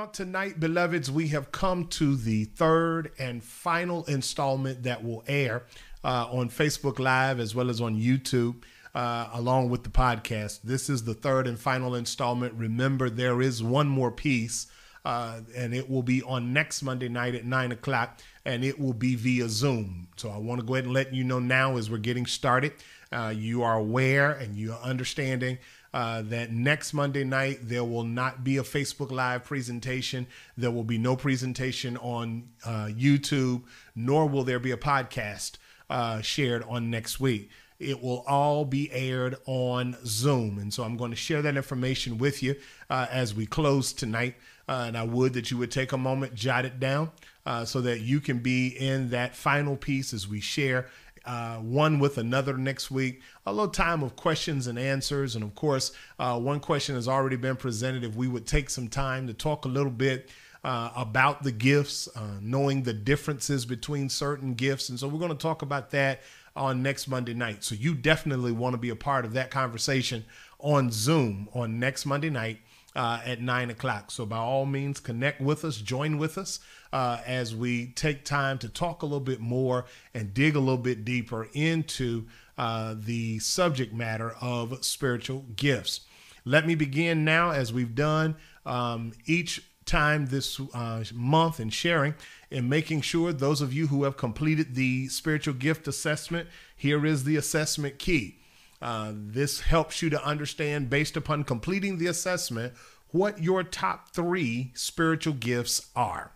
Well, tonight, beloveds, we have come to the third and final installment that will air uh, on Facebook Live as well as on YouTube, uh, along with the podcast. This is the third and final installment. Remember, there is one more piece, uh, and it will be on next Monday night at nine o'clock, and it will be via Zoom. So I want to go ahead and let you know now as we're getting started. Uh, you are aware and you are understanding uh, that next Monday night there will not be a Facebook Live presentation. There will be no presentation on uh, YouTube, nor will there be a podcast uh, shared on next week. It will all be aired on Zoom. And so I'm going to share that information with you uh, as we close tonight. Uh, and I would that you would take a moment, jot it down, so that you can be in that final piece as we share uh, one with another next week. A little time of questions and answers. And of course, uh, one question has already been presented. If we would take some time to talk a little bit uh, about the gifts, uh, knowing the differences between certain gifts. And so we're going to talk about that on next Monday night. So you definitely want to be a part of that conversation on Zoom on next Monday night uh, at nine o'clock. So by all means, connect with us, join with us uh, as we take time to talk a little bit more and dig a little bit deeper into uh, the subject matter of spiritual gifts. Let me begin now, as we've done um, each time this uh, month in sharing and making sure those of you who have completed the spiritual gift assessment, here is the assessment key. Uh, this helps you to understand, based upon completing the assessment, what your top three spiritual gifts are.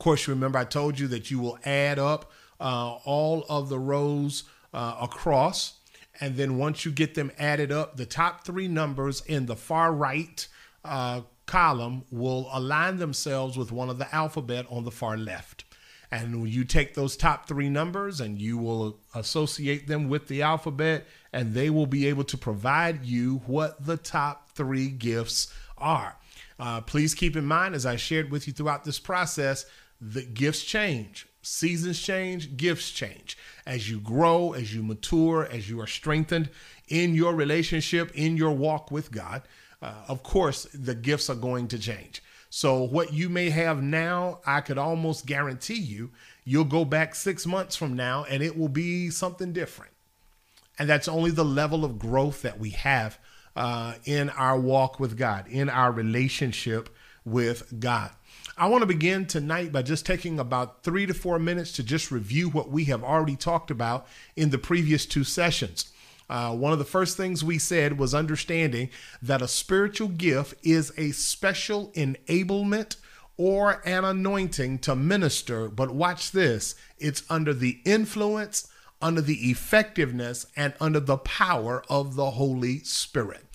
Course, remember I told you that you will add up uh, all of the rows uh, across. And then once you get them added up, the top three numbers in the far right uh, column will align themselves with one of the alphabet on the far left. And you take those top three numbers and you will associate them with the alphabet, and they will be able to provide you what the top three gifts are. Uh, please keep in mind, as I shared with you throughout this process, the gifts change, seasons change, gifts change. As you grow, as you mature, as you are strengthened in your relationship, in your walk with God, uh, of course, the gifts are going to change. So, what you may have now, I could almost guarantee you, you'll go back six months from now and it will be something different. And that's only the level of growth that we have uh, in our walk with God, in our relationship with God. I want to begin tonight by just taking about three to four minutes to just review what we have already talked about in the previous two sessions. Uh, one of the first things we said was understanding that a spiritual gift is a special enablement or an anointing to minister. But watch this it's under the influence, under the effectiveness, and under the power of the Holy Spirit.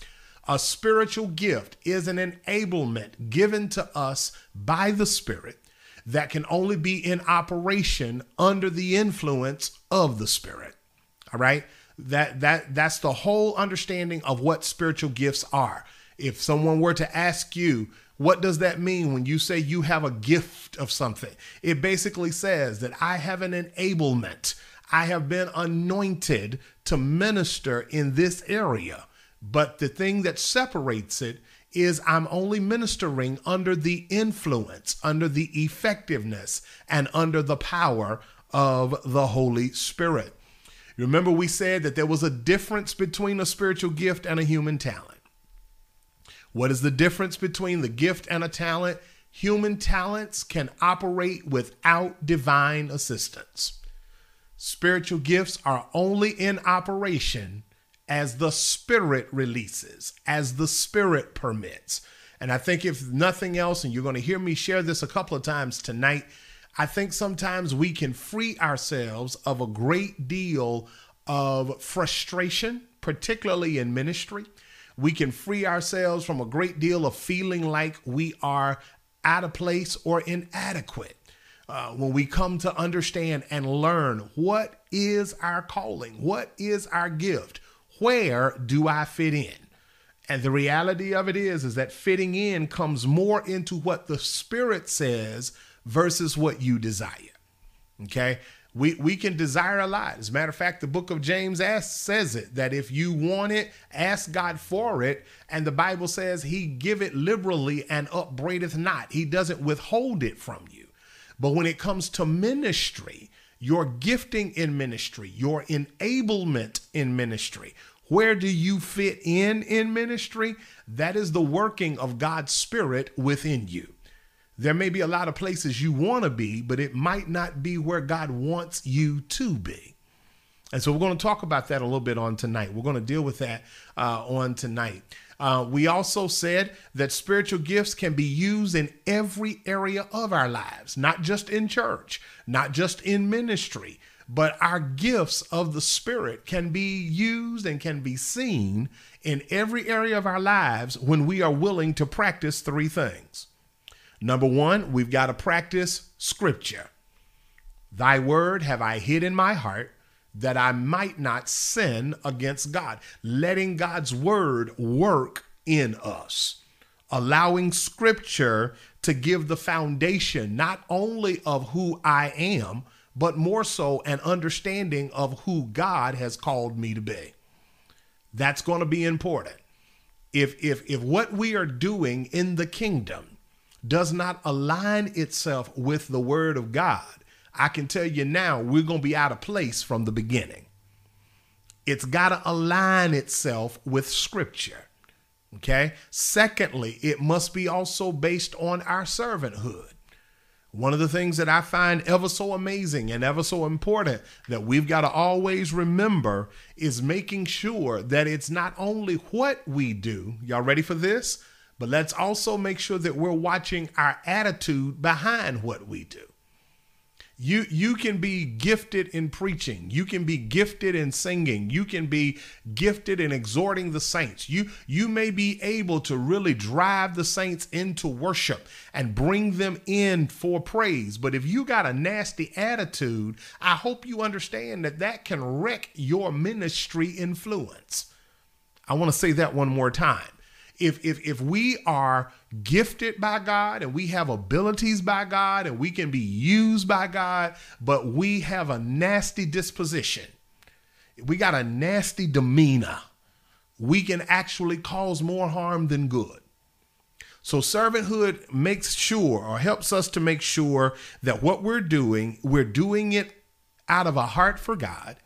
A spiritual gift is an enablement given to us by the Spirit that can only be in operation under the influence of the Spirit. All right? That that that's the whole understanding of what spiritual gifts are. If someone were to ask you what does that mean when you say you have a gift of something? It basically says that i have an enablement. I have been anointed to minister in this area but the thing that separates it is I'm only ministering under the influence, under the effectiveness, and under the power of the Holy Spirit. Remember, we said that there was a difference between a spiritual gift and a human talent. What is the difference between the gift and a talent? Human talents can operate without divine assistance. Spiritual gifts are only in operation as the Spirit releases, as the Spirit permits. And I think, if nothing else, and you're going to hear me share this a couple of times tonight, I think sometimes we can free ourselves of a great deal of frustration, particularly in ministry. We can free ourselves from a great deal of feeling like we are out of place or inadequate. Uh, when we come to understand and learn what is our calling, what is our gift, where do I fit in? And the reality of it is, is that fitting in comes more into what the Spirit says versus what you desire. Okay. We, we can desire a lot. As a matter of fact, the book of James asks, says it that if you want it, ask God for it. And the Bible says he give it liberally and upbraideth not. He doesn't withhold it from you. But when it comes to ministry, your gifting in ministry, your enablement in ministry, where do you fit in in ministry? That is the working of God's Spirit within you. There may be a lot of places you want to be, but it might not be where God wants you to be. And so we're going to talk about that a little bit on tonight. We're going to deal with that uh, on tonight. Uh, we also said that spiritual gifts can be used in every area of our lives, not just in church, not just in ministry, but our gifts of the Spirit can be used and can be seen in every area of our lives when we are willing to practice three things. Number one, we've got to practice scripture. Thy word have I hid in my heart that I might not sin against God. Letting God's word work in us, allowing scripture to give the foundation not only of who I am, but more so an understanding of who God has called me to be. That's going to be important. If if if what we are doing in the kingdom does not align itself with the word of God, I can tell you now we're going to be out of place from the beginning. It's got to align itself with scripture. Okay? Secondly, it must be also based on our servanthood. One of the things that I find ever so amazing and ever so important that we've got to always remember is making sure that it's not only what we do, y'all ready for this? But let's also make sure that we're watching our attitude behind what we do. You you can be gifted in preaching. You can be gifted in singing. You can be gifted in exhorting the saints. You you may be able to really drive the saints into worship and bring them in for praise. But if you got a nasty attitude, I hope you understand that that can wreck your ministry influence. I want to say that one more time if if if we are gifted by God and we have abilities by God and we can be used by God, but we have a nasty disposition. We got a nasty demeanor. We can actually cause more harm than good. So servanthood makes sure or helps us to make sure that what we're doing, we're doing it out of a heart for God,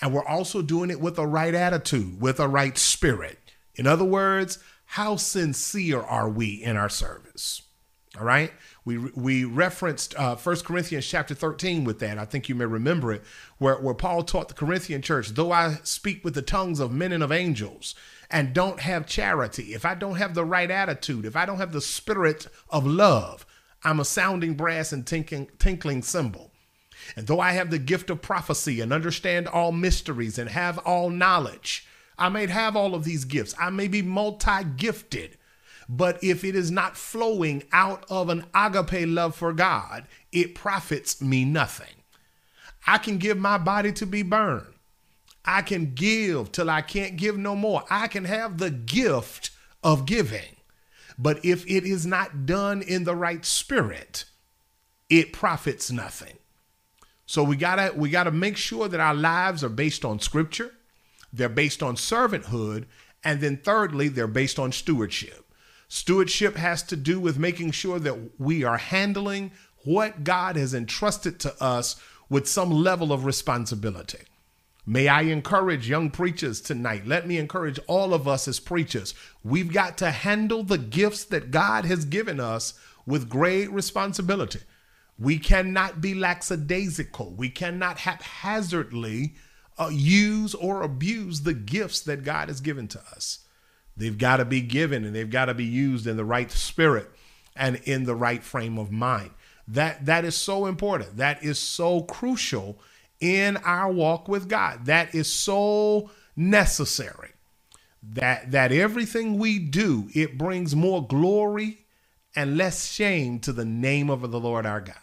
and we're also doing it with a right attitude, with a right spirit. In other words, how sincere are we in our service? All right. We, we referenced uh, 1 Corinthians chapter 13 with that. I think you may remember it, where, where Paul taught the Corinthian church, though I speak with the tongues of men and of angels and don't have charity, if I don't have the right attitude, if I don't have the spirit of love, I'm a sounding brass and tinkling, tinkling cymbal. And though I have the gift of prophecy and understand all mysteries and have all knowledge, I may have all of these gifts. I may be multi gifted. But if it is not flowing out of an agape love for God, it profits me nothing. I can give my body to be burned. I can give till I can't give no more. I can have the gift of giving. But if it is not done in the right spirit, it profits nothing. So we gotta we gotta make sure that our lives are based on scripture. They're based on servanthood. And then thirdly, they're based on stewardship. Stewardship has to do with making sure that we are handling what God has entrusted to us with some level of responsibility. May I encourage young preachers tonight? Let me encourage all of us as preachers. We've got to handle the gifts that God has given us with great responsibility. We cannot be lackadaisical. We cannot haphazardly uh, use or abuse the gifts that God has given to us. They've got to be given and they've got to be used in the right spirit and in the right frame of mind. That that is so important. That is so crucial in our walk with God. That is so necessary. That that everything we do, it brings more glory and less shame to the name of the Lord our God.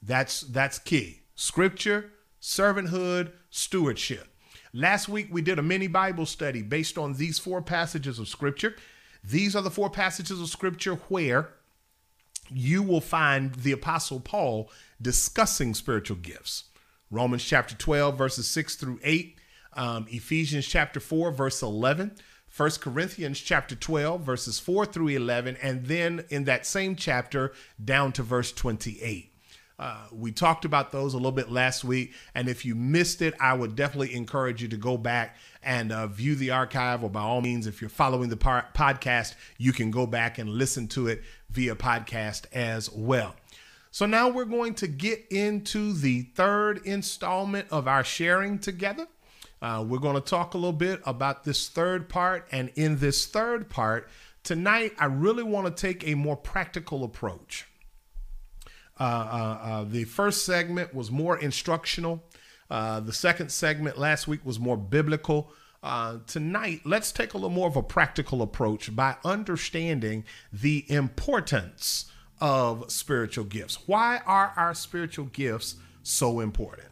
That's that's key. Scripture, servanthood, stewardship. Last week, we did a mini Bible study based on these four passages of Scripture. These are the four passages of Scripture where you will find the Apostle Paul discussing spiritual gifts. Romans chapter 12, verses 6 through 8, um, Ephesians chapter 4, verse 11, 1 Corinthians chapter 12, verses 4 through 11, and then in that same chapter down to verse 28. Uh, we talked about those a little bit last week. And if you missed it, I would definitely encourage you to go back and uh, view the archive, or by all means, if you're following the par- podcast, you can go back and listen to it via podcast as well. So now we're going to get into the third installment of our sharing together. Uh, we're going to talk a little bit about this third part. And in this third part, tonight, I really want to take a more practical approach. Uh, uh, uh, the first segment was more instructional. The second segment last week was more biblical. Uh, tonight, let's take a little more of a practical approach by understanding the importance of spiritual gifts. Why are our spiritual gifts so important?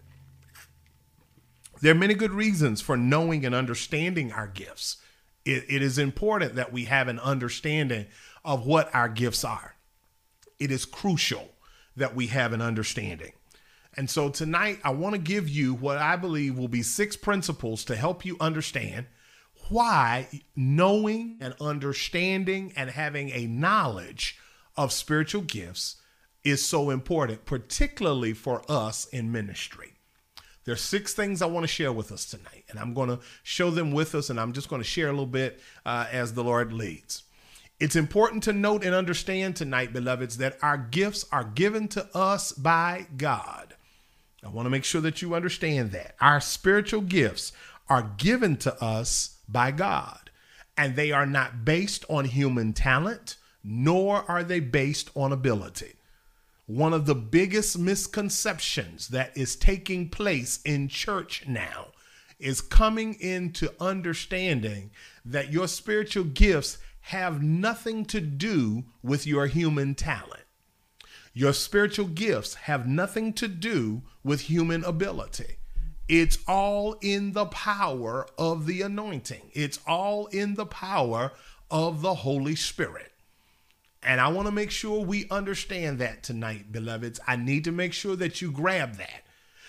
There are many good reasons for knowing and understanding our gifts. it, it is important that we have an understanding of what our gifts are. It is crucial that we have an understanding. And so tonight, I want to give you what I believe will be six principles to help you understand why knowing and understanding and having a knowledge of spiritual gifts is so important, particularly for us in ministry. There's six things I want to share with us tonight, and I'm going to show them with us, and I'm just going to share a little bit uh, as the Lord leads. It's important to note and understand tonight, beloveds, that our gifts are given to us by God. I want to make sure that you understand that. Our spiritual gifts are given to us by God, and they are not based on human talent, nor are they based on ability. One of the biggest misconceptions that is taking place in church now is coming into understanding that your spiritual gifts have nothing to do with your human talent. Your spiritual gifts have nothing to do with human ability. It's all in the power of the anointing. It's all in the power of the Holy Spirit. And I want to make sure we understand that tonight, beloveds. I need to make sure that you grab that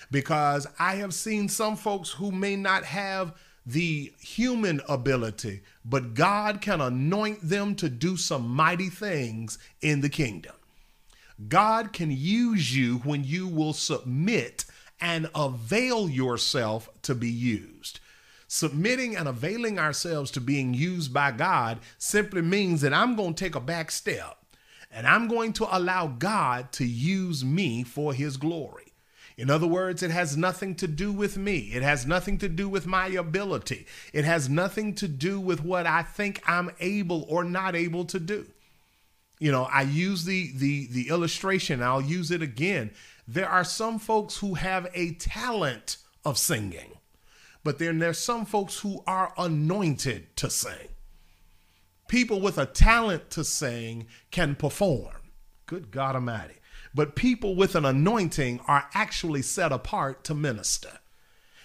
because I have seen some folks who may not have the human ability, but God can anoint them to do some mighty things in the kingdom. God can use you when you will submit and avail yourself to be used. Submitting and availing ourselves to being used by God simply means that I'm going to take a back step and I'm going to allow God to use me for his glory. In other words, it has nothing to do with me. It has nothing to do with my ability. It has nothing to do with what I think I'm able or not able to do. You know, I use the the the illustration, I'll use it again. There are some folks who have a talent of singing, but then there's some folks who are anointed to sing. People with a talent to sing can perform. Good God Almighty but people with an anointing are actually set apart to minister.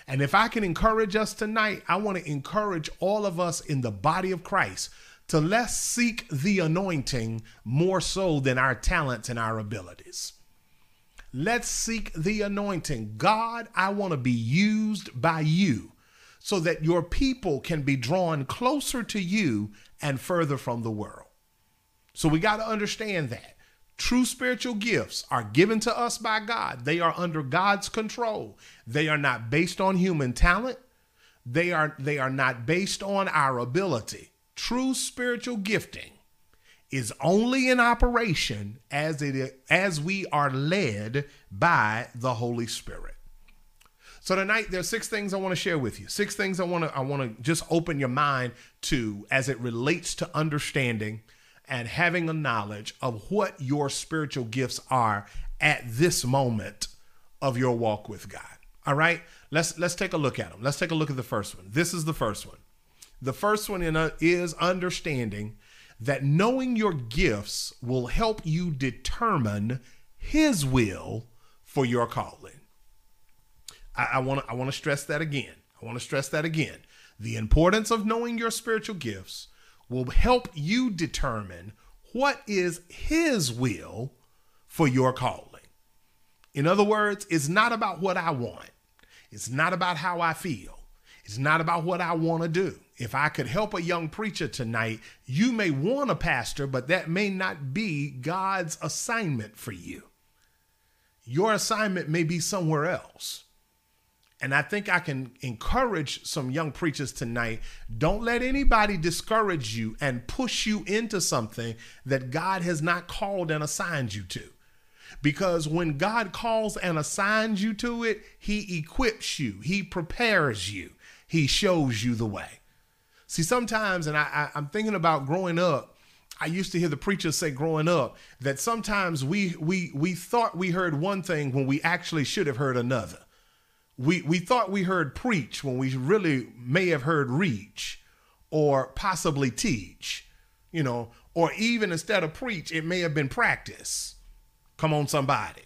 And if I can encourage us tonight, I want to encourage all of us in the body of Christ to let's seek the anointing more so than our talents and our abilities. Let's seek the anointing. God, I want to be used by you so that your people can be drawn closer to you and further from the world. So we got to understand that. True spiritual gifts are given to us by God. They are under God's control. They are not based on human talent. They are they are not based on our ability. True spiritual gifting is only in operation as it as we are led by the Holy Spirit. So tonight there's six things I want to share with you. Six things I want to I want to just open your mind to as it relates to understanding and having a knowledge of what your spiritual gifts are at this moment of your walk with God. All right? Let's let's take a look at them. Let's take a look at the first one. This is the first one. The first one a, is understanding that knowing your gifts will help you determine his will for your calling. I want to I want to stress that again. I want to stress that again. The importance of knowing your spiritual gifts will help you determine what is His will for your calling. In other words, it's not about what I want. It's not about how I feel. It's not about what I want to do. If I could help a young preacher tonight, you may want a pastor, but that may not be God's assignment for you. Your assignment may be somewhere else. And I think I can encourage some young preachers tonight. Don't let anybody discourage you and push you into something that God has not called and assigned you to. Because when God calls and assigns you to it, He equips you, He prepares you, He shows you the way. See, sometimes, and I, I, am thinking about growing up. I used to hear the preachers say growing up that sometimes we we we thought we heard one thing when we actually should have heard another. We we thought we heard preach when we really may have heard reach or possibly teach, you know, or even instead of preach, it may have been practice. Come on, somebody.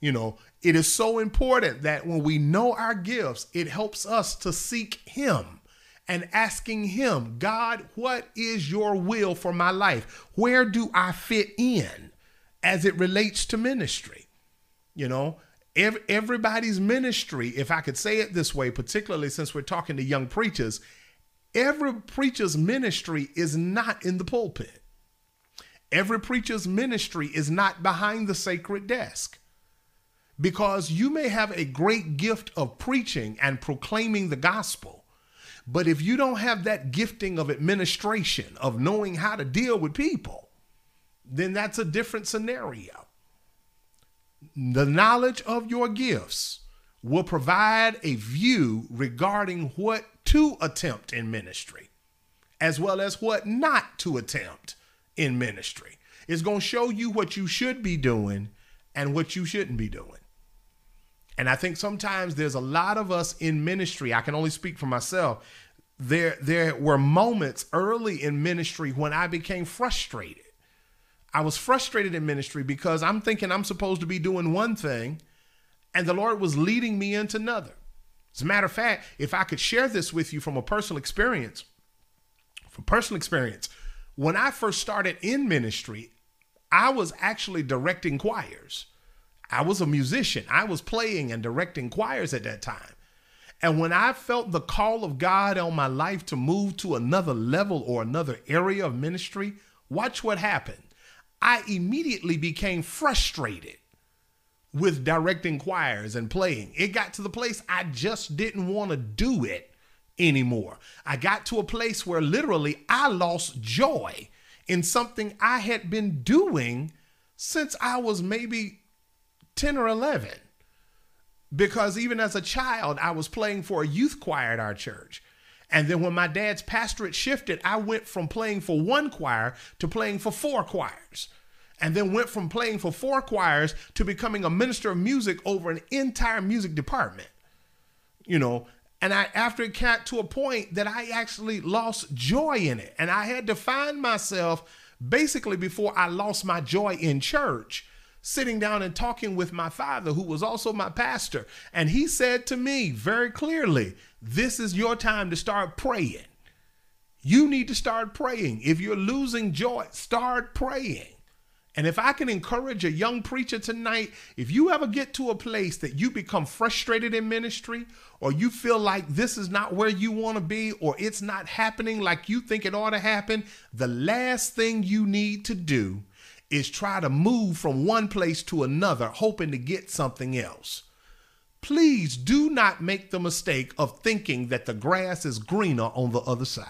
You know, it is so important that when we know our gifts, it helps us to seek Him and asking Him, God, what is your will for my life? Where do I fit in as it relates to ministry? You know, everybody's ministry, if I could say it this way, particularly since we're talking to young preachers, every preacher's ministry is not in the pulpit. Every preacher's ministry is not behind the sacred desk. Because you may have a great gift of preaching and proclaiming the gospel, but if you don't have that gifting of administration, of knowing how to deal with people, then that's a different scenario. The knowledge of your gifts will provide a view regarding what to attempt in ministry, as well as what not to attempt in ministry. It's going to show you what you should be doing and what you shouldn't be doing. And I think sometimes there's a lot of us in ministry. I can only speak for myself. There, there were moments early in ministry when I became frustrated. I was frustrated in ministry because I'm thinking I'm supposed to be doing one thing and the Lord was leading me into another. As a matter of fact, if I could share this with you from a personal experience, from personal experience, when I first started in ministry, I was actually directing choirs. I was a musician. I was playing and directing choirs at that time. And when I felt the call of God on my life to move to another level or another area of ministry, watch what happened. I immediately became frustrated with directing choirs and playing. It got to the place I just didn't want to do it anymore. I got to a place where literally I lost joy in something I had been doing since I was maybe 10 or 11. Because even as a child, I was playing for a youth choir at our church. And then when my dad's pastorate shifted, I went from playing for one choir to playing for four choirs. And then went from playing for four choirs to becoming a minister of music over an entire music department. You know, and I, after it got to a point that I actually lost joy in it. And I had to find myself basically before I lost my joy in church, sitting down and talking with my father, who was also my pastor. And he said to me very clearly, This is your time to start praying. You need to start praying. If you're losing joy, start praying. And if I can encourage a young preacher tonight, if you ever get to a place that you become frustrated in ministry, or you feel like this is not where you want to be, or it's not happening like you think it ought to happen, the last thing you need to do is try to move from one place to another, hoping to get something else. Please do not make the mistake of thinking that the grass is greener on the other side.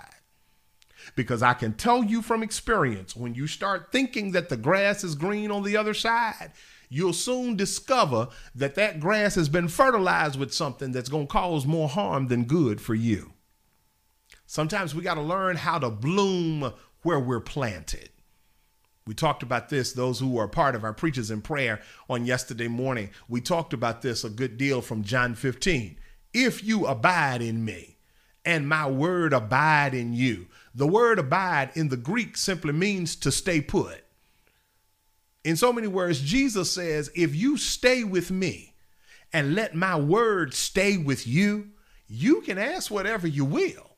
Because I can tell you from experience, when you start thinking that the grass is green on the other side, you'll soon discover that that grass has been fertilized with something that's going to cause more harm than good for you. Sometimes we got to learn how to bloom where we're planted. We talked about this, those who are part of our preachers in prayer on yesterday morning. We talked about this a good deal from John 15. If you abide in me and my word abide in you, the word abide in the Greek simply means to stay put. In so many words, Jesus says, if you stay with me and let my word stay with you, you can ask whatever you will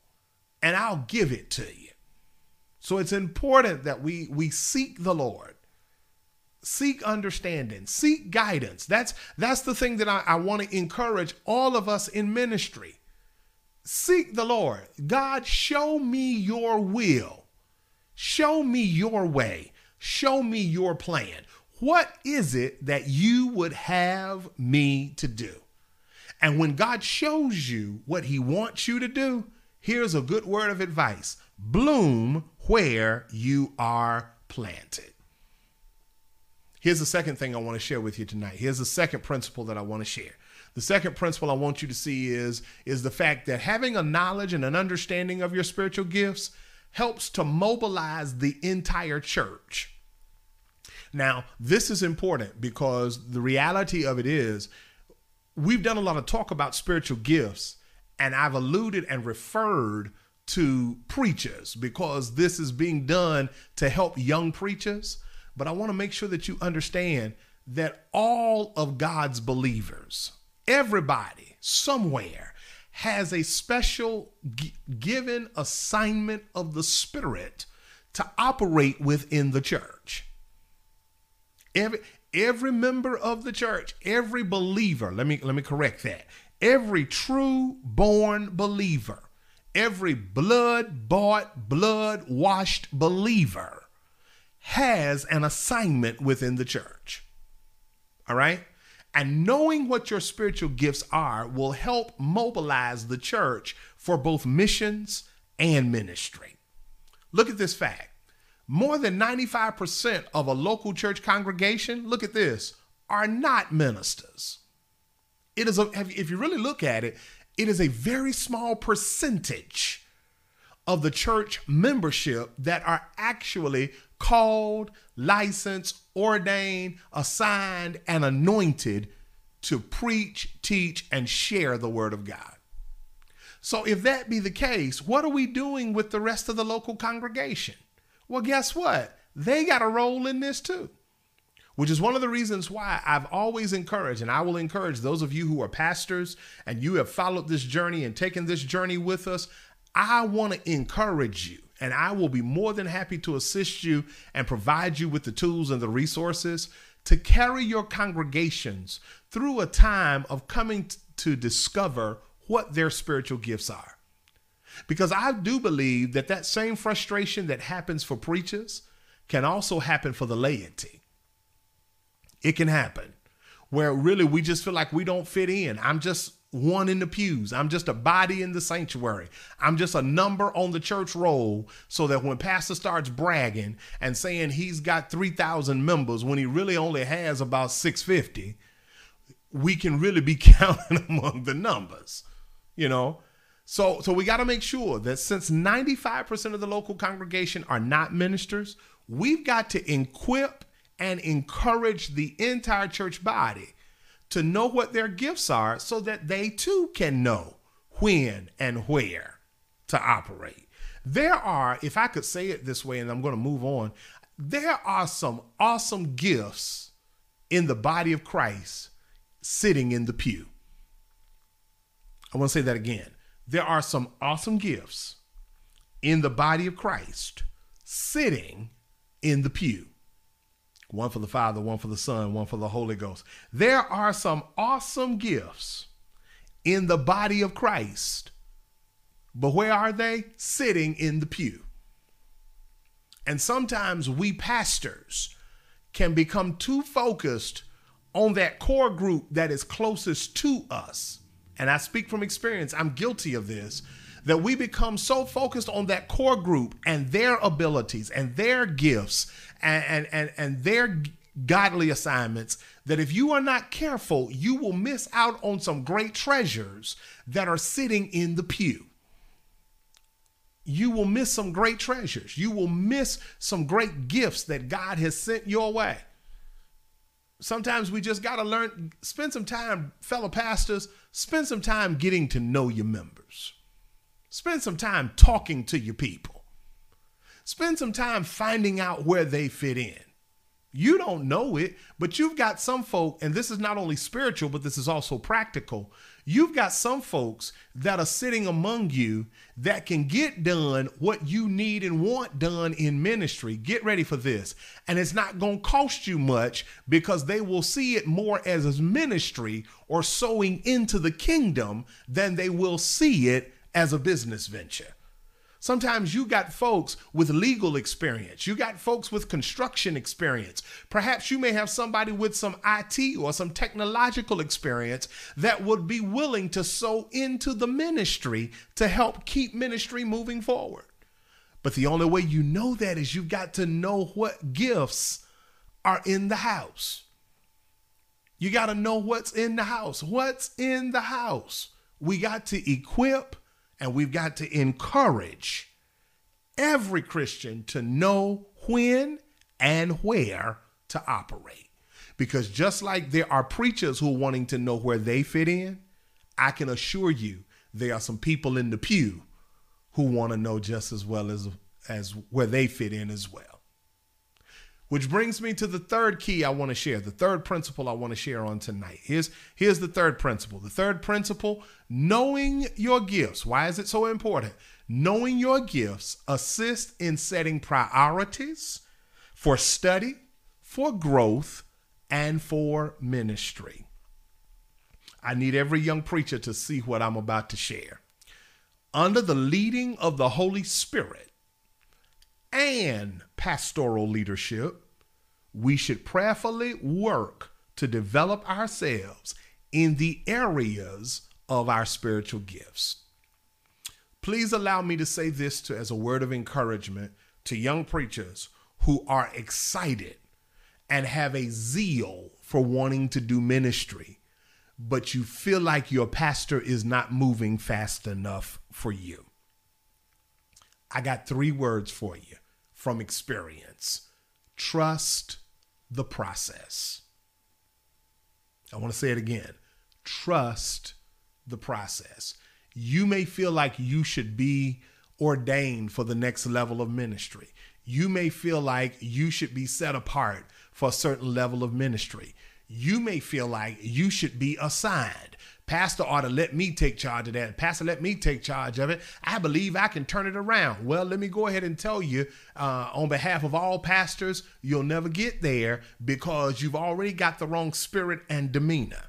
and I'll give it to you. So it's important that we we seek the Lord. seek understanding. Seek guidance. That's that's the thing that i, I want to encourage all of us in ministry. Seek the lord. God show me your will. Show me your way. Show me your plan. What is it that you would have me to do? And when god shows you what he wants you to do here's a good word of advice. Bloom where you are planted Here's the second thing I want to share with you tonight. Here's the second principle that I want to share. The second principle I want you to see is, is the fact that having a knowledge and an understanding of your spiritual gifts helps to mobilize the entire church. Now, this is important because the reality of it is we've done a lot of talk about spiritual gifts, and I've alluded and referred to preachers because this is being done to help young preachers. But I want to make sure that you understand that all of God's believers, everybody somewhere, has a special g- given assignment of the Spirit to operate within the church. Every every member of the church, every believer, let me let me correct that. Every true born believer, every blood bought, blood washed believer has an assignment within the church. All right? And knowing what your spiritual gifts are will help mobilize the church for both missions and ministry. Look at this fact more than 95% of a local church congregation, look at this, are not ministers. It is a, if you really look at it, it is a very small percentage of the church membership that are actually called, licensed, ordained, assigned, and anointed to preach, teach, and share the word of God. So, if that be the case, what are we doing with the rest of the local congregation? Well, guess what? They got a role in this too, which is one of the reasons why I've always encouraged, and I will encourage those of you who are pastors and you have followed this journey and taken this journey with us. I want to encourage you and I will be more than happy to assist you and provide you with the tools and the resources to carry your congregations through a time of coming to discover what their spiritual gifts are. Because I do believe that that same frustration that happens for preachers can also happen for the laity. It can happen where really we just feel like we don't fit in. I'm just one in the pews. I'm just a body in the sanctuary. I'm just a number on the church roll so that when pastor starts bragging and saying he's got 3,000 members when he really only has about 650, we can really be counting among the numbers, you know? So so we got to make sure that since 95% of the local congregation are not ministers, we've got to equip and encourage the entire church body to know what their gifts are so that they too can know when and where to operate. There are, if I could say it this way, and I'm going to move on, there are some awesome gifts in the body of Christ sitting in the pew. I want to say that again. There are some awesome gifts in the body of Christ sitting in the pew one for the Father, one for the Son, one for the Holy Ghost. There are some awesome gifts in the body of Christ, but where are they? Sitting in the pew. And sometimes we pastors can become too focused on that core group that is closest to us. And I speak from experience, I'm guilty of this that we become so focused on that core group and their abilities and their gifts and, and, and, and their godly assignments that if you are not careful, you will miss out on some great treasures that are sitting in the pew. You will miss some great treasures. You will miss some great gifts that God has sent your way. Sometimes we just got to learn, spend some time, fellow pastors, spend some time getting to know your members. Spend some time talking to your people. Spend some time finding out where they fit in. You don't know it, but you've got some folk, and this is not only spiritual, but this is also practical. You've got some folks that are sitting among you that can get done what you need and want done in ministry. Get ready for this. And it's not going to cost you much because they will see it more as a ministry or sowing into the kingdom than they will see it as a business venture. Sometimes you got folks with legal experience. You got folks with construction experience. Perhaps you may have somebody with some IT or some technological experience that would be willing to sow into the ministry to help keep ministry moving forward. But the only way you know that is you've got to know what gifts are in the house. You got to know what's in the house. What's in the house? We got to equip and we've got to encourage every Christian to know when and where to operate. Because just like there are preachers who are wanting to know where they fit in, I can assure you there are some people in the pew who want to know just as well as, as where they fit in as well. Which brings me to the third key I want to share, the third principle I want to share on tonight. Here's, here's the third principle. The third principle knowing your gifts. Why is it so important? Knowing your gifts assist in setting priorities for study, for growth, and for ministry. I need every young preacher to see what I'm about to share. Under the leading of the Holy Spirit, and pastoral leadership, we should prayerfully work to develop ourselves in the areas of our spiritual gifts. Please allow me to say this to, as a word of encouragement to young preachers who are excited and have a zeal for wanting to do ministry, but you feel like your pastor is not moving fast enough for you. I got three words for you from experience. Trust the process. I want to say it again. Trust the process. You may feel like you should be ordained for the next level of ministry. You may feel like you should be set apart for a certain level of ministry. You may feel like you should be assigned. Pastor ought to let me take charge of that. Pastor, let me take charge of it. I believe I can turn it around. Well, let me go ahead and tell you uh, on behalf of all pastors, you'll never get there because you've already got the wrong spirit and demeanor.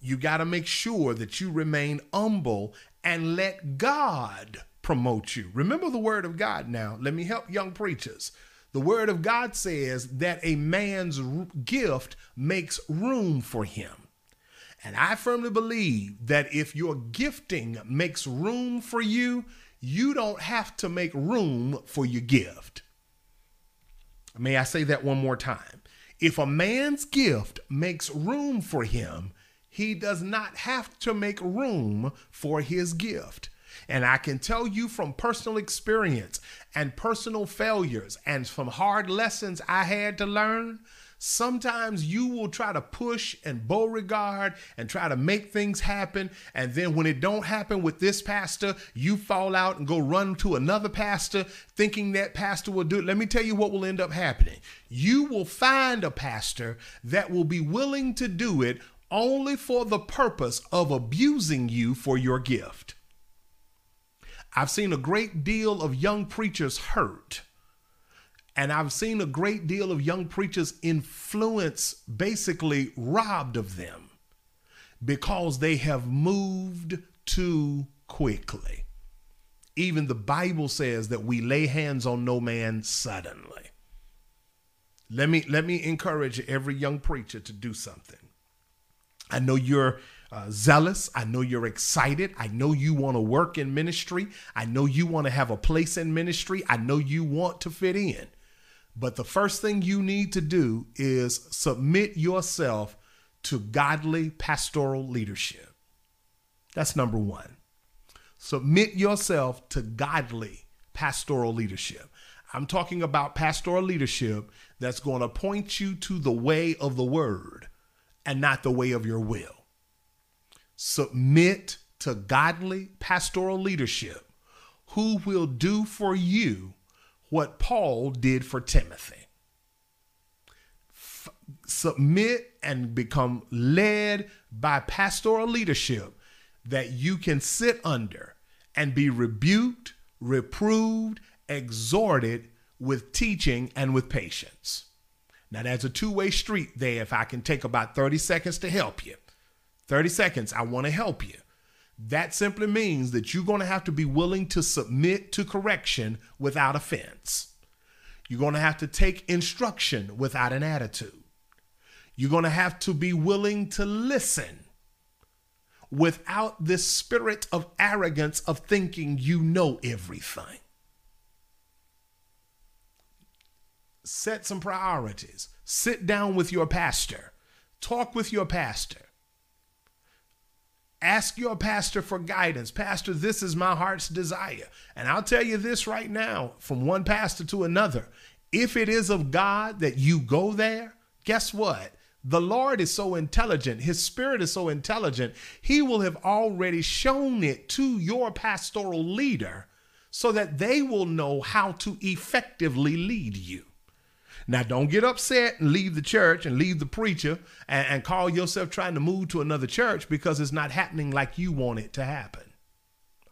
You got to make sure that you remain humble and let God promote you. Remember the word of God now. Let me help young preachers. The word of God says that a man's gift makes room for him. And I firmly believe that if your gifting makes room for you, you don't have to make room for your gift. May I say that one more time? If a man's gift makes room for him, he does not have to make room for his gift. And I can tell you from personal experience and personal failures and from hard lessons I had to learn Sometimes you will try to push and Beauregard and try to make things happen. And then when it don't happen with this pastor, you fall out and go run to another pastor thinking that pastor will do it. Let me tell you what will end up happening. You will find a pastor that will be willing to do it only for the purpose of abusing you for your gift. I've seen a great deal of young preachers hurt and I've seen a great deal of young preachers' influence basically robbed of them because they have moved too quickly. Even the Bible says that we lay hands on no man suddenly. Let me let me encourage every young preacher to do something. I know you're uh, zealous. I know you're excited. I know you want to work in ministry. I know you want to have a place in ministry. I know you want to fit in. But the first thing you need to do is submit yourself to godly pastoral leadership. That's number one. Submit yourself to godly pastoral leadership. I'm talking about pastoral leadership that's going to point you to the way of the word and not the way of your will. Submit to godly pastoral leadership who will do for you what Paul did for Timothy. submit and become led by pastoral leadership that you can sit under and be rebuked, reproved, exhorted with teaching and with patience. Now, that's a two way street there. If I can take about 30 seconds to help you, 30 seconds, I want to help you. That simply means that you're going to have to be willing to submit to correction without offense. You're going to have to take instruction without an attitude. You're going to have to be willing to listen without this spirit of arrogance of thinking you know everything. Set some priorities. Sit down with your pastor. Talk with your pastor. Ask your pastor for guidance. Pastor, this is my heart's desire. And I'll tell you this right now from one pastor to another. If it is of God that you go there, guess what? The Lord is so intelligent. His spirit is so intelligent. He will have already shown it to your pastoral leader so that they will know how to effectively lead you. Now, don't get upset and leave the church and leave the preacher and, and, call yourself trying to move to another church because it's not happening like you want it to happen.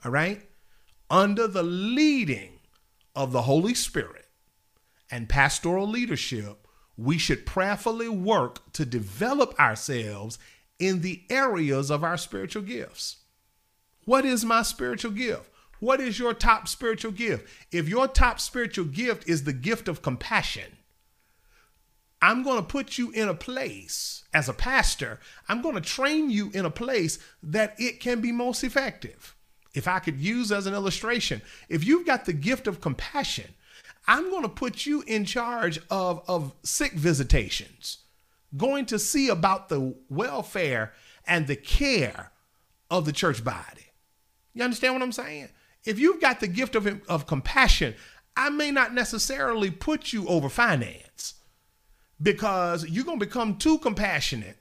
All right? Under the leading of the Holy Spirit and pastoral leadership, we should prayerfully work to develop ourselves in the areas of our spiritual gifts. What is my spiritual gift? What is your top spiritual gift? If your top spiritual gift is the gift of compassion, I'm going to put you in a place as a pastor, I'm going to train you in a place that it can be most effective. If I could use as an illustration, if you've got the gift of compassion, I'm going to put you in charge of, of sick visitations, going to see about the welfare and the care of the church body. You understand what I'm saying? If you've got the gift of, of compassion, I may not necessarily put you over finance because you're going to become too compassionate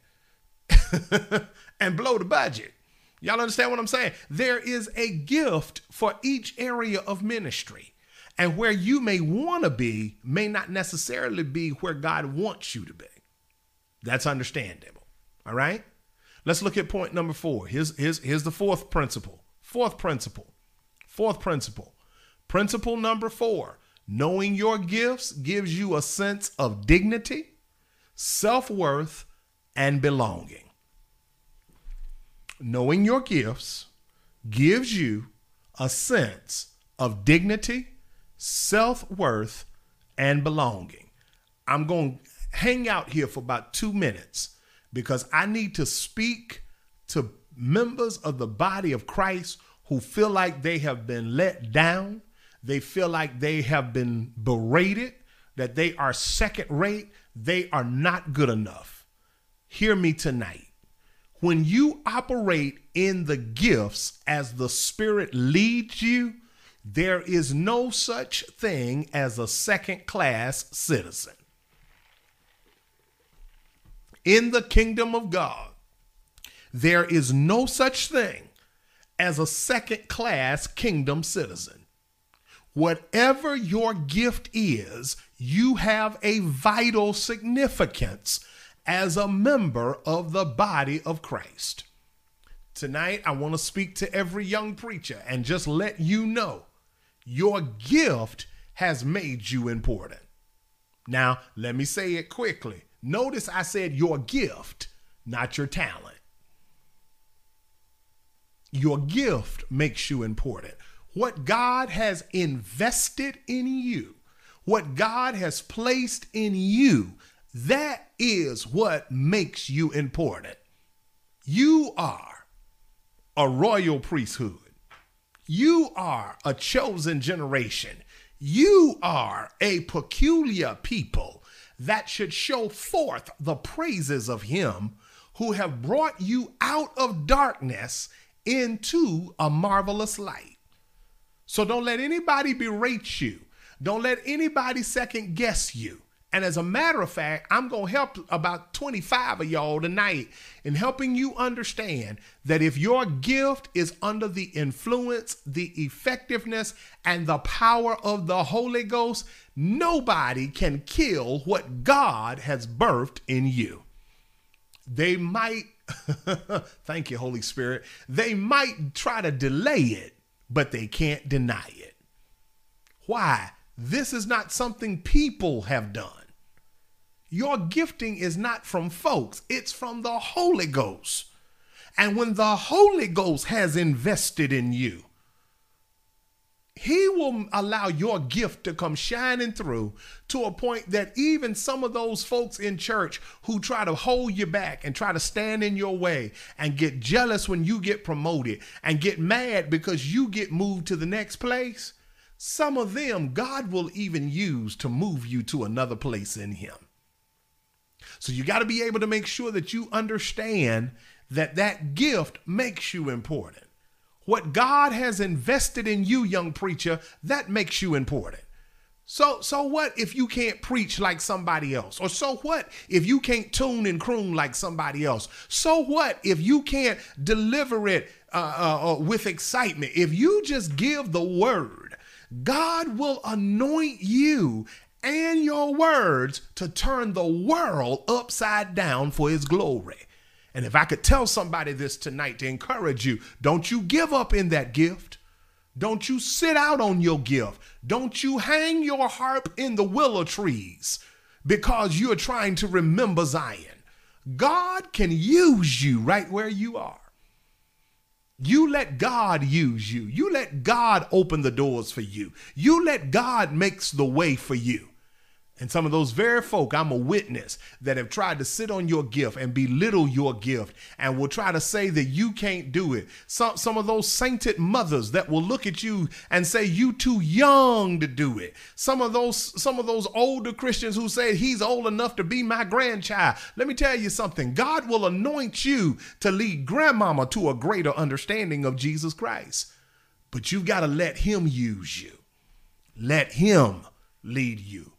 and blow the budget. Y'all understand what I'm saying? There is a gift for each area of ministry. And where you may want to be may not necessarily be where God wants you to be. That's understandable. All right? Let's look at point number four. Here's, here's, here's the fourth principle. Fourth principle. Fourth principle. Principle number four Knowing your gifts gives you a sense of dignity, self worth, and belonging. Knowing your gifts gives you a sense of dignity, self worth, and belonging. I'm going to hang out here for about two minutes because I need to speak to members of the body of Christ who feel like they have been let down they feel like they have been berated, that they are second rate, they are not good enough. Hear me tonight. When you operate in the gifts as the Spirit leads you, there is no such thing as a second class citizen. In the kingdom of God, there is no such thing as a second class kingdom citizen. Whatever your gift is, you have a vital significance as a member of the body of Christ. Tonight, I want to speak to every young preacher and just let you know your gift has made you important. Now, let me say it quickly. Notice I said your gift, not your talent. Your gift makes you important what God has invested in you, what God has placed in you, that is what makes you important. You are a royal priesthood. You are a chosen generation. You are a peculiar people that should show forth the praises of Him who have brought you out of darkness into a marvelous light. So don't let anybody berate you. Don't let anybody second guess you And as a matter of fact, I'm going to help about 25 of y'all tonight in helping you understand that if your gift is under the influence, the effectiveness, and the power of the Holy Ghost, nobody can kill what God has birthed in you. They might, thank you, Holy Spirit, they might try to delay it, but they can't deny it. Why? This is not something people have done. Your gifting is not from folks, it's from the Holy Ghost. And when the Holy Ghost has invested in you, he will allow your gift to come shining through to a point that even some of those folks in church who try to hold you back and try to stand in your way and get jealous when you get promoted and get mad because you get moved to the next place, some of them God will even use to move you to another place in Him. So you got to be able to make sure that you understand that that gift makes you important. What God has invested in you, young preacher, that makes you important. So so what if you can't preach like somebody else? Or so what if you can't tune and croon like somebody else? So what if you can't deliver it uh, uh, uh with excitement? If you just give the word, God will anoint you and your words to turn the world upside down for his glory. And if I could tell somebody this tonight to encourage you, don't you give up in that gift. Don't you sit out on your gift. Don't you hang your harp in the willow trees because you're trying to remember Zion. God can use you right where you are. You let God use you. You let God open the doors for you. You let God makes the way for you. And some of those very folk, I'm a witness, that have tried to sit on your gift and belittle your gift and will try to say that you can't do it. Some, some of those sainted mothers that will look at you and say you too young to do it. Some of those, some of those older Christians who say he's old enough to be my grandchild. Let me tell you something. God will anoint you to lead grandmama to a greater understanding of Jesus Christ. But you've got to let him use you. Let him lead you.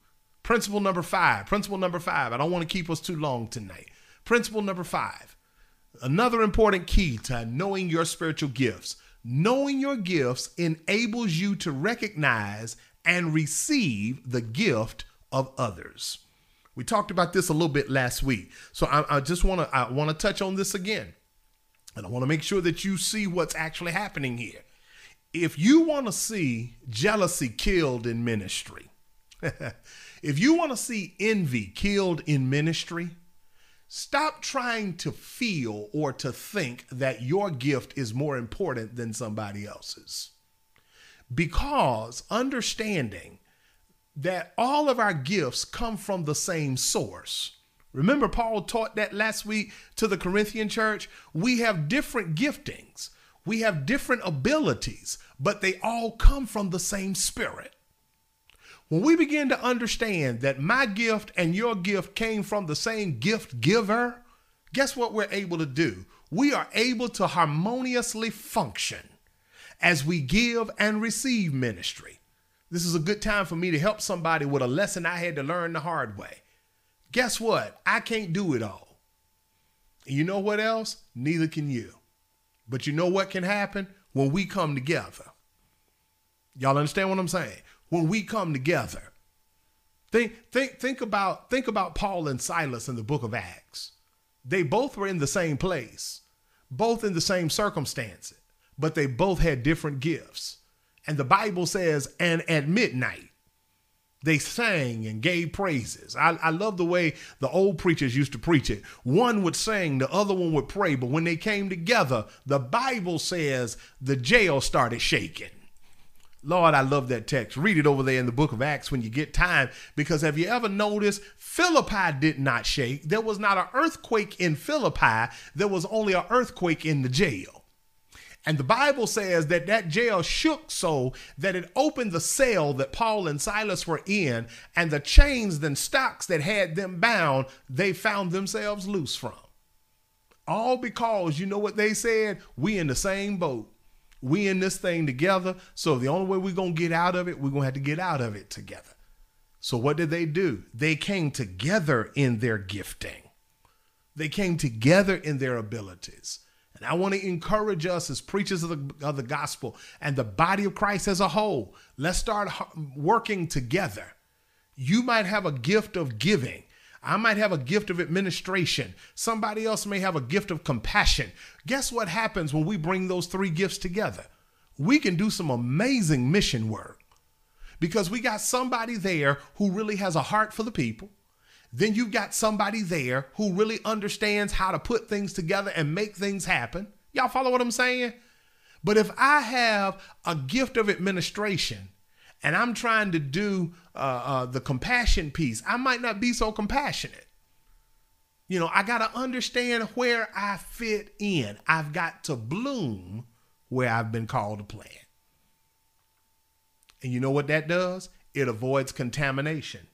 Principle number five. Principle number five. I don't want to keep us too long tonight. Principle number five. Another important key to knowing your spiritual gifts. Knowing your gifts enables you to recognize and receive the gift of others. We talked about this a little bit last week. So I, I just want to I want to touch on this again. And I want to make sure that you see what's actually happening here. If you want to see jealousy killed in ministry, If you want to see envy killed in ministry, stop trying to feel or to think that your gift is more important than somebody else's. Because understanding that all of our gifts come from the same source. Remember, Paul taught that last week to the Corinthian church? We have different giftings, we have different abilities, but they all come from the same spirit. When we begin to understand that my gift and your gift came from the same gift giver, guess what we're able to do? We are able to harmoniously function as we give and receive ministry. This is a good time for me to help somebody with a lesson I had to learn the hard way. Guess what? I can't do it all. And you know what else? Neither can you. But you know what can happen when we come together? Y'all understand what I'm saying? When we come together. Think, think, think about, think about Paul and Silas in the book of Acts. They both were in the same place, both in the same circumstances, but they both had different gifts. And the Bible says, and at midnight, they sang and gave praises. I, I, love the way the old preachers used to preach it. One would sing, the other one would pray. But when they came together, the Bible says the jail started shaking. Lord, I love that text. Read it over there in the book of Acts when you get time. Because have you ever noticed Philippi did not shake? There was not an earthquake in Philippi, there was only an earthquake in the jail. And the Bible says that that jail shook so that it opened the cell that Paul and Silas were in, and the chains and stocks that had them bound, they found themselves loose from. All because you know what they said? We in the same boat. We in this thing together. So the only way we're gonna get out of it, we're gonna have to get out of it together. So, what did they do? They came together in their gifting, they came together in their abilities. And I want to encourage us as preachers of the, of the gospel and the body of Christ as a whole. Let's start working together. You might have a gift of giving. I might have a gift of administration. Somebody else may have a gift of compassion. Guess what happens when we bring those three gifts together? We can do some amazing mission work because we got somebody there who really has a heart for the people. Then you've got somebody there who really understands how to put things together and make things happen. Y'all follow what I'm saying? But if I have a gift of administration and I'm trying to do uh, uh, the compassion piece, I might not be so compassionate. You know, I got to understand where I fit in. I've got to bloom where I've been called to plant. And you know what that does? It avoids contamination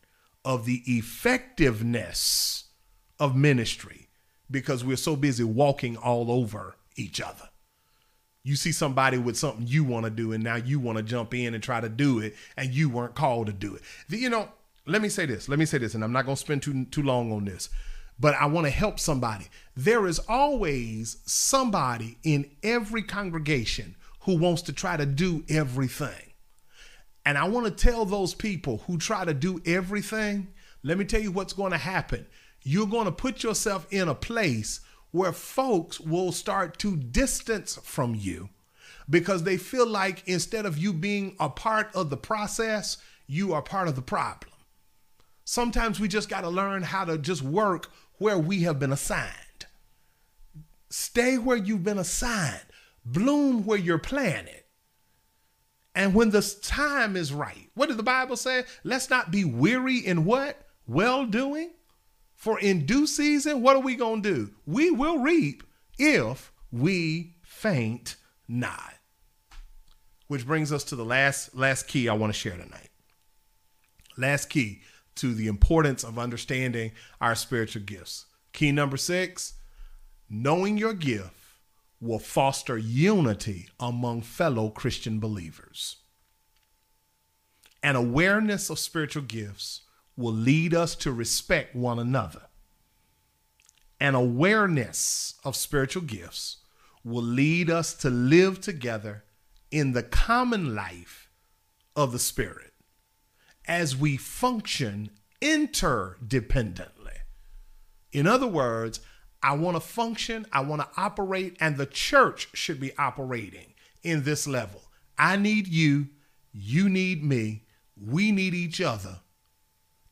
of the effectiveness of ministry because we're so busy walking all over each other. You see somebody with something you want to do, and now you want to jump in and try to do it, and you weren't called to do it. The, you know, let me say this. Let me say this, and I'm not going to spend too too long on this, but I want to help somebody. There is always somebody in every congregation who wants to try to do everything. And I want to tell those people who try to do everything, let me tell you what's going to happen. You're going to put yourself in a place where folks will start to distance from you because they feel like instead of you being a part of the process, you are part of the problem. Sometimes we just got to learn how to just work where we have been assigned. Stay where you've been assigned, bloom where you're planted. And when the time is right, what did the Bible say? Let's not be weary in what? Well doing. For in due season, what are we going to do? We will reap if we faint not. Which brings us to the last last key I want to share tonight. Last key to the importance of understanding our spiritual gifts. Key number 6, knowing your gift will foster unity among fellow Christian believers. An awareness of spiritual gifts will lead us to respect one another. An awareness of spiritual gifts will lead us to live together in the common life of the Spirit as we function interdependently. In other words, I want to function, I want to operate, and the church should be operating in this level. I need you, you need me, we need each other,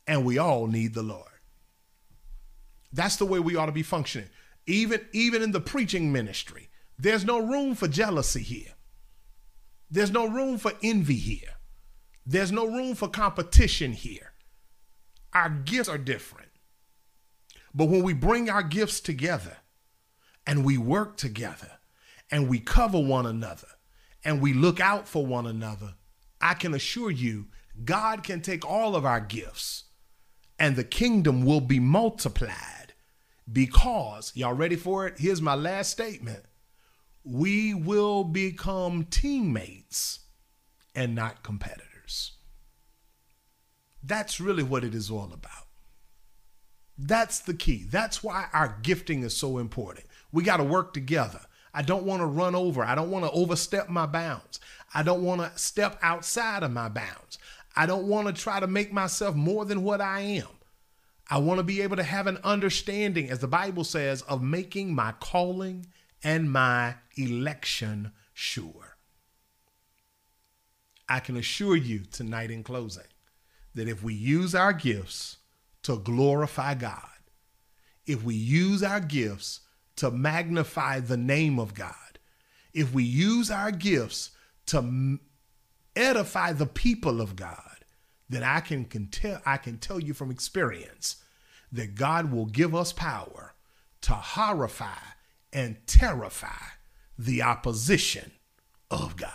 and we all need the Lord. That's the way we ought to be functioning. Even, even in the preaching ministry, there's no room for jealousy here. There's no room for envy here. There's no room for competition here. Our gifts are different. But when we bring our gifts together and we work together and we cover one another and we look out for one another, I can assure you, God can take all of our gifts and the kingdom will be multiplied because, y'all ready for it? Here's my last statement we will become teammates and not competitors. That's really what it is all about. That's the key. That's why our gifting is so important. We got to work together. I don't want to run over. I don't want to overstep my bounds. I don't want to step outside of my bounds. I don't want to try to make myself more than what I am. I want to be able to have an understanding, as the Bible says, of making my calling and my election sure. I can assure you tonight in closing that if we use our gifts to glorify God, if we use our gifts to magnify the name of God, if we use our gifts to edify the people of God, then I can, can tell I can tell you from experience that God will give us power to horrify and terrify the opposition of God.